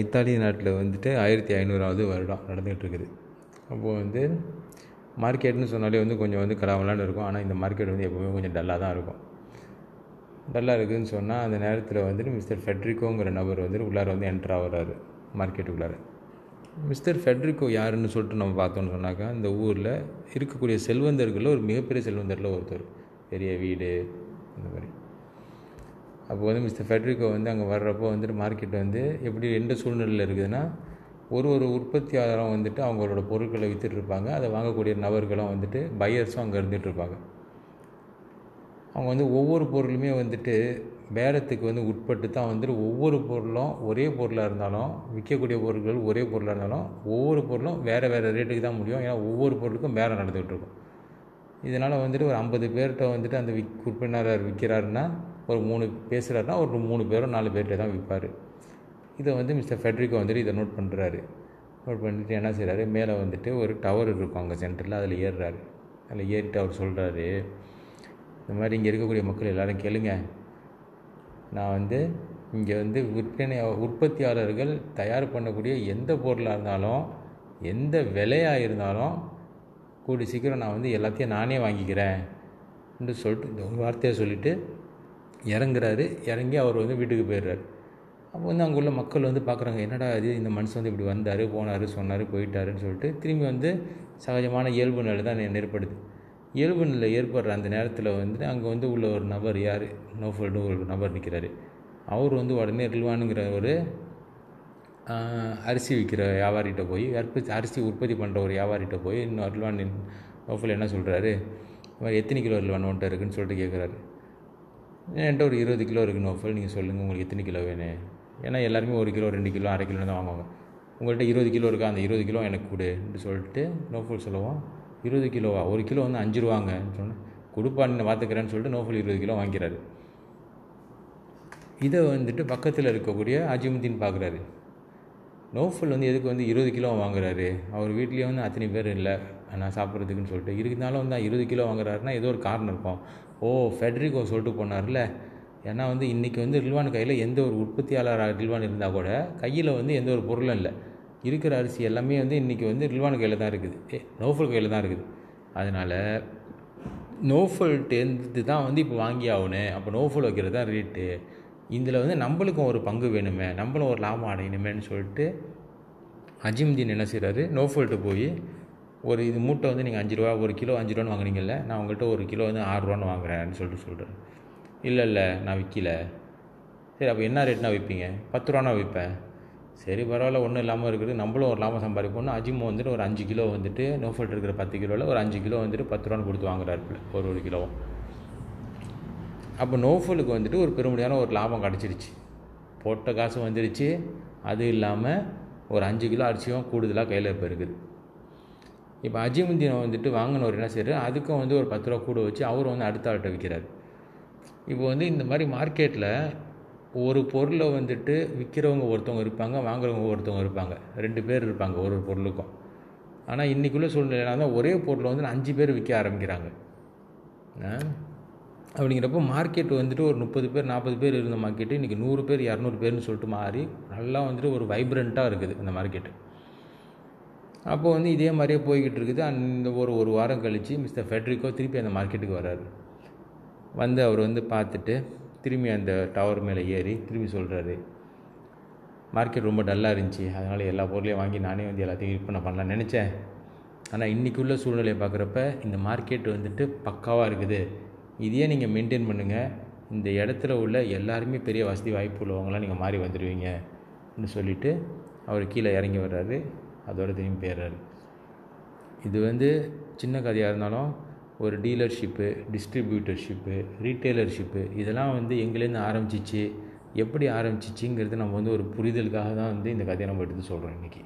Italy நாட்டில் வந்துட்டு ஆயிரத்தி ஐநூறாவது வருடம் நடந்துகிட்டு இருக்குது அப்போது வந்து மார்க்கெட்னு சொன்னாலே வந்து கொஞ்சம் வந்து கலாமலான்னு இருக்கும். ஆனால் இந்த மார்க்கெட் வந்து எப்போவுமே கொஞ்சம் டல்லாக தான் இருக்கும். டல்லாக இருக்குதுன்னு சொன்னால் அந்த நேரத்தில் வந்துட்டு மிஸ்டர் ஃபெட்ரிகோங்கிற நபர் வந்துட்டு உள்ளார வந்து என்ட்ரு ஆகிறாரு மார்க்கெட்டுக்குள்ளார மிஸ்டர் ஃபெட்ரிகோ யாருன்னு சொல்லிட்டு நம்ம பார்த்தோம்னு சொன்னாக்கா இந்த ஊரில் இருக்கக்கூடிய செல்வந்தர்களில் ஒரு மிகப்பெரிய செல்வந்தரில் ஒருத்தர். பெரிய வீடு அப்போ வந்து மிஸ்டர் ஃபெட்ரிகோ வந்து அங்கே வர்றப்போ வந்துட்டு மார்க்கெட் வந்து எப்படி எந்த சூழ்நிலையில் இருக்குதுன்னா ஒரு ஒரு உற்பத்தியாளரும் வந்துட்டு அவங்களோட பொருட்களை விற்றுட்ருப்பாங்க இருப்பாங்க. அதை வாங்கக்கூடிய நபர்களும் வந்துட்டு பையர்ஸும் அங்கே இருந்துகிட்ருப்பாங்க அவங்க வந்து ஒவ்வொரு பொருளுமே வந்துட்டு பேரத்துக்கு வந்து உட்பட்டு தான் வந்துட்டு ஒவ்வொரு பொருளும் ஒரே பொருளாக இருந்தாலும் விற்கக்கூடிய பொருட்கள் ஒரே பொருளாக இருந்தாலும் ஒவ்வொரு பொருளும் வேறு வேறு ரேட்டுக்கு தான் முடியும். ஏன்னா ஒவ்வொரு பொருளுக்கும் பேரம் நடந்துகிட்ருக்கும் இருக்கும். இதனால் வந்துட்டு ஒரு ஐம்பது பேர்கிட்ட வந்துட்டு அந்த விக் விற்பனையாளர் விற்கிறாருன்னா ஒரு மூணு பேசுகிறாருன்னா ஒரு மூணு பேரோ நாலு பேர்கிட்ட தான் விற்பார். இதை வந்து மிஸ்டர் ஃபெட்ரிக்கோ வந்துட்டு இதை நோட் பண்ணுறாரு நோட் பண்ணிட்டு என்ன செய்கிறாரு மேலே வந்துட்டு ஒரு டவர் இருக்கும் அங்கே சென்டரில் அதில் ஏறுறாரு. அதில் ஏறிட்டு அவர் சொல்கிறாரு இந்த மாதிரி இங்கே இருக்கக்கூடிய மக்கள் எல்லோரும் கேளுங்க. நான் வந்து இங்கே வந்து விற்பனை உற்பத்தியாளர்கள் தயார் பண்ணக்கூடிய எந்த பொருளாக இருந்தாலும் எந்த விலையாக இருந்தாலும் கூடி சீக்கிரம் நான் வந்து எல்லாத்தையும் நானே வாங்கிக்கிறேன் அப்படின்னு சொல்லிட்டு இந்த ஒரு வார்த்தையை சொல்லிவிட்டு இறங்குறாரு. இறங்கி அவர் வந்து வீட்டுக்கு போயிடுறாரு. அப்போ வந்து அங்கே உள்ள மக்கள் வந்து பார்க்குறாங்க என்னடா இது? இந்த மனுஷன் வந்து இப்படி வந்தார் போனார் சொன்னார் போயிட்டாருன்னு சொல்லிட்டு திரும்பி வந்து சகஜமான இயல்பு நிலை தான் ஏற்படுது. இயல்பு நிலை ஏற்படுற அந்த நேரத்தில் வந்துட்டு அங்கே வந்து உள்ள ஒரு நபர் யார்? நோஃபல்டு ஒரு நபர் நிற்கிறாரு அவர் வந்து உடனே ரில்வானுங்கிற ஒரு அரிசி விற்கிற வியாபாரிகிட்ட போய் அற்ப அரிசி உற்பத்தி பண்ணுற ஒரு வியாபாரிகிட்ட போய் இன்னும் அருள்வான் நோஃபில் என்ன சொல்கிறாரு மாதிரி எத்தனை கிலோ ரில்வான் ஒன்ட்டு இருக்குன்னு சொல்லிட்டு கேட்குறாரு என்கிட்ட ஒரு இருபது கிலோ இருக்குது நோஃபல் நீங்கள் சொல்லுங்கள் உங்களுக்கு எத்தனை கிலோ வேணும்? ஏன்னா எல்லாருமே ஒரு கிலோ ரெண்டு கிலோ அரை கிலோ தான் வாங்குவாங்க. உங்கள்கிட்ட இருபது கிலோ இருக்கா? அந்த இருபது கிலோ எனக்கு கொடுன்னு சொல்லிட்டு நோஃபல் சொல்லுவோம் இருபது கிலோவா? ஒரு கிலோ வந்து அஞ்சு ரூபாங்கன்னு சொன்னேன் கொடுப்பான்னு பார்த்துக்கிறேன்னு சொல்லிட்டு நோஃபல் இருபது கிலோ வாங்கிறாரு. இதை வந்துட்டு பக்கத்தில் இருக்கக்கூடிய அஜிமுதீன் பார்க்குறாரு நோஃபுல் வந்து எதுக்கு வந்து இருபது கிலோ வாங்குறாரு? அவர் வீட்லேயே வந்து அத்தனை பேர் இல்லை. நான் சாப்பிட்றதுக்குன்னு சொல்லிட்டு. இருந்தாலும் வந்து இருபது கிலோ வாங்குறாருன்னா ஏதோ ஒரு காரணம் இருக்கும். ஓ ஃபெட்ரிகோ சொல்லிட்டு போனார்ல. ஏன்னா வந்து இன்றைக்கி வந்து ரில்வான் கையில் எந்த ஒரு உற்பத்தியாளராக ரில்வான் இருந்தால் கூட கையில் வந்து எந்த ஒரு பொருளும் இல்லை. இருக்கிற அரிசி எல்லாமே வந்து இன்றைக்கி வந்து ரில்வான் கையில் தான் இருக்குது. ஏ நோஃபுல் கையில் தான் இருக்குது. அதனால் நோஃபல்ட்டேருந்து தான் வந்து இப்போ வாங்கி ஆகணும் அப்போ நோஃபுல் வைக்கிறது தான் ரேட்டு இதில் வந்து நம்மளுக்கும் ஒரு பங்கு வேணுமே நம்மளும் ஒரு லாபம் அடையணுமேன்னு சொல்லிட்டு அஜிம்தீன் என்ன செய்கிறாரு நோஃபல்ட்டு போய் ஒரு இது மூட்டை வந்து நீங்கள் அஞ்சு ரூபா ஒரு கிலோ அஞ்சு ரூபான்னு வாங்குறீங்கல்ல நான் உங்கள்கிட்ட ஒரு கிலோ வந்து ஆறு ரூபான்னு வாங்குறேன்னு சொல்லிட்டு சொல்கிறேன் இல்லை இல்லை நான் விற்கல சரி அப்போ என்ன ரேட்னா விற்பீங்க பத்து ரூபானா விற்பேன் சரி பரவாயில்ல ஒன்றும் இல்லாமல் இருக்குது. நம்மளும் ஒரு லாபம் சம்பாதிப்போம்னு அஜிம் வந்துட்டு ஒரு அஞ்சு கிலோ வந்துட்டு நோஃபல்ட் இருக்கிற பத்து கிலோவில் ஒரு அஞ்சு கிலோ வந்துட்டு பத்து ரூபான்னு கொடுத்து வாங்குறாரு ஒரு ஒரு கிலோவும். அப்போ நோஃபலுக்கு வந்துட்டு ஒரு பெருமடியான ஒரு லாபம் கிடச்சிருச்சு. போட்ட காசு வந்துருச்சு. அது இல்லாமல் ஒரு அஞ்சு கிலோ அரிசியும் கூடுதலாக கையில் இப்போ இருக்குது. இப்போ அஜிமுந்தினை வந்துட்டு வாங்கினவர் என்ன செய்கிறார் அதுக்கும் வந்து ஒரு பத்து ரூபா கூட வச்சு அவர் வந்து அடுத்த ஆள்கிட்ட விற்கிறார் இப்போ வந்து இந்த மாதிரி மார்க்கெட்டில் ஒரு பொருளை வந்துட்டு விற்கிறவங்க ஒருத்தவங்க இருப்பாங்க வாங்குறவங்க ஒருத்தவங்க இருப்பாங்க. ரெண்டு பேர் இருப்பாங்க ஒரு ஒரு பொருளுக்கும். ஆனால் இன்றைக்குள்ள சூழ்நிலையில தான் ஒரே பொருளை வந்து அஞ்சு பேர் விற்க ஆரம்பிக்கிறாங்க. அப்படிங்கிறப்போ மார்க்கெட் வந்துட்டு ஒரு முப்பது பேர் நாற்பது பேர் இருந்த மார்க்கெட்டு இன்றைக்கி நூறு பேர் இரநூறு பேர்னு சொல்லிட்டு மாறி நல்லா வந்துட்டு ஒரு வைப்ரண்ட்டாக இருக்குது இந்த மார்க்கெட்டு அப்போ வந்து இதே மாதிரியே போய்கிட்டு இருக்குது. அந்த ஒரு ஒரு வாரம் கழித்து மிஸ்டர் ஃபெட்ரிக்கோ திருப்பி அந்த மார்க்கெட்டுக்கு வர்றாரு. வந்து அவர் வந்து பார்த்துட்டு திரும்பி அந்த டவர் மேலே ஏறி திரும்பி சொல்கிறாரு மார்க்கெட் ரொம்ப டல்லாக இருந்துச்சு. அதனால் எல்லா பொருளையும் வாங்கி நானே வந்து எல்லாத்தையும் விற்பனை பண்ணலான்னு நினச்சேன். ஆனால் இன்றைக்கி உள்ள சூழ்நிலையை பார்க்குறப்ப இந்த மார்க்கெட் வந்துட்டு பக்காவாக இருக்குது. இதையே நீங்கள் மெயின்டைன் பண்ணுங்கள் இந்த இடத்துல உள்ள எல்லாருமே பெரிய வசதி வாய்ப்பு உள்ளவங்களாம் நீங்கள் மாறி வந்துடுவீங்கன்னு சொல்லிவிட்டு அவர் கீழே இறங்கி வர்றாரு. அதோட திரும்பி போயிடுறாரு. இது வந்து சின்ன கதையாக இருந்தாலும் ஒரு டீலர்ஷிப்பு டிஸ்ட்ரிபியூட்டர்ஷிப்பு ரீட்டெய்லர்ஷிப்பு இதெல்லாம் வந்து எங்கேருந்து ஆரம்பிச்சிச்சு எப்படி ஆரம்பிச்சிச்சிங்கிறது நம்ம வந்து ஒரு புரிதலுக்காக தான் வந்து இந்த கதையை நம்ம எடுத்து சொல்கிறோம் இன்றைக்கி